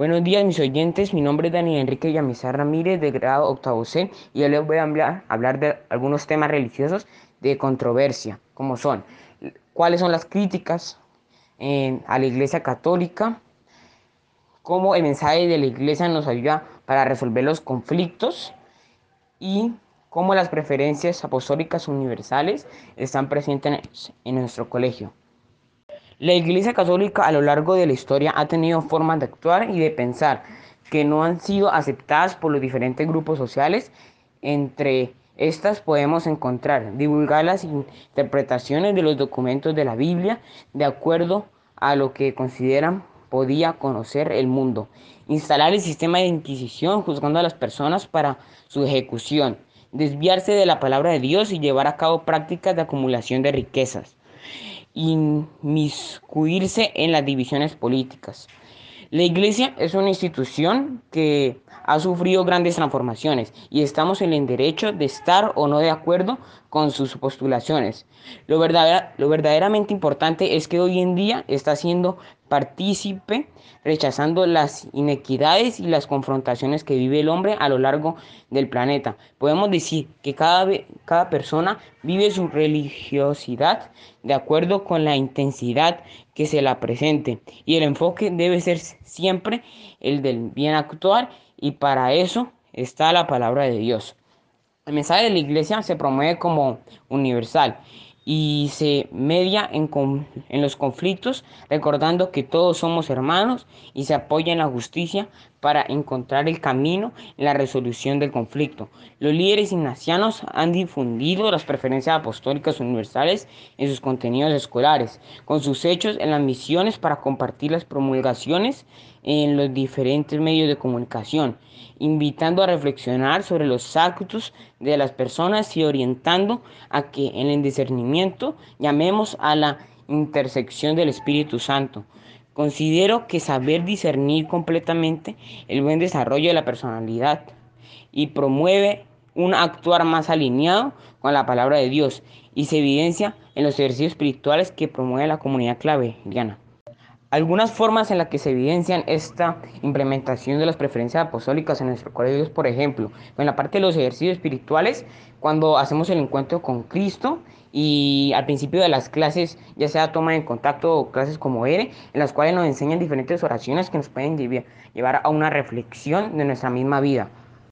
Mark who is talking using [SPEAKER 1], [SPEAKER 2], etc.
[SPEAKER 1] Buenos días mis oyentes, mi nombre es Daniel Enrique Villamizar Ramírez de grado octavo C y hoy les voy a hablar, hablar de algunos temas religiosos de controversia, como son cuáles son las críticas eh, a la Iglesia Católica, cómo el mensaje de la Iglesia nos ayuda para resolver los conflictos y cómo las preferencias apostólicas universales están presentes en nuestro colegio. La Iglesia Católica a lo largo de la historia ha tenido formas de actuar y de pensar que no han sido aceptadas por los diferentes grupos sociales. Entre estas podemos encontrar divulgar las interpretaciones de los documentos de la Biblia de acuerdo a lo que consideran podía conocer el mundo, instalar el sistema de inquisición juzgando a las personas para su ejecución, desviarse de la palabra de Dios y llevar a cabo prácticas de acumulación de riquezas inmiscuirse en las divisiones políticas. La iglesia es una institución que ha sufrido grandes transformaciones y estamos en el derecho de estar o no de acuerdo con sus postulaciones. Lo, lo verdaderamente importante es que hoy en día está siendo partícipe rechazando las inequidades y las confrontaciones que vive el hombre a lo largo del planeta. Podemos decir que cada, cada persona vive su religiosidad de acuerdo con la intensidad que se la presente y el enfoque debe ser siempre el del bien actuar y para eso está la palabra de Dios. El mensaje de la iglesia se promueve como universal y se media en, los conflictos, recordando que todos somos hermanos y se apoya en la justicia para encontrar el camino en la resolución del conflicto. Los líderes ignacianos han difundido las preferencias apostólicas universales en sus contenidos escolares, con sus hechos en las misiones para compartir las promulgaciones en los diferentes medios de comunicación, invitando a reflexionar sobre los actos de las personas y orientando a que en el discernimiento llamemos a la intersección del Espíritu Santo. Considero que saber discernir completamente el buen desarrollo de la personalidad y promueve un actuar más alineado con la palabra de Dios y se evidencia en los ejercicios espirituales que promueve la comunidad clave, Diana. Algunas formas en las que se evidencian esta implementación de las preferencias apostólicas en nuestro colegio por ejemplo, en la parte de los ejercicios espirituales, cuando hacemos el encuentro con Cristo y al principio de las clases, ya sea toma en contacto o clases como ERE, en las cuales nos enseñan diferentes oraciones que nos pueden llevar a una reflexión de nuestra misma vida.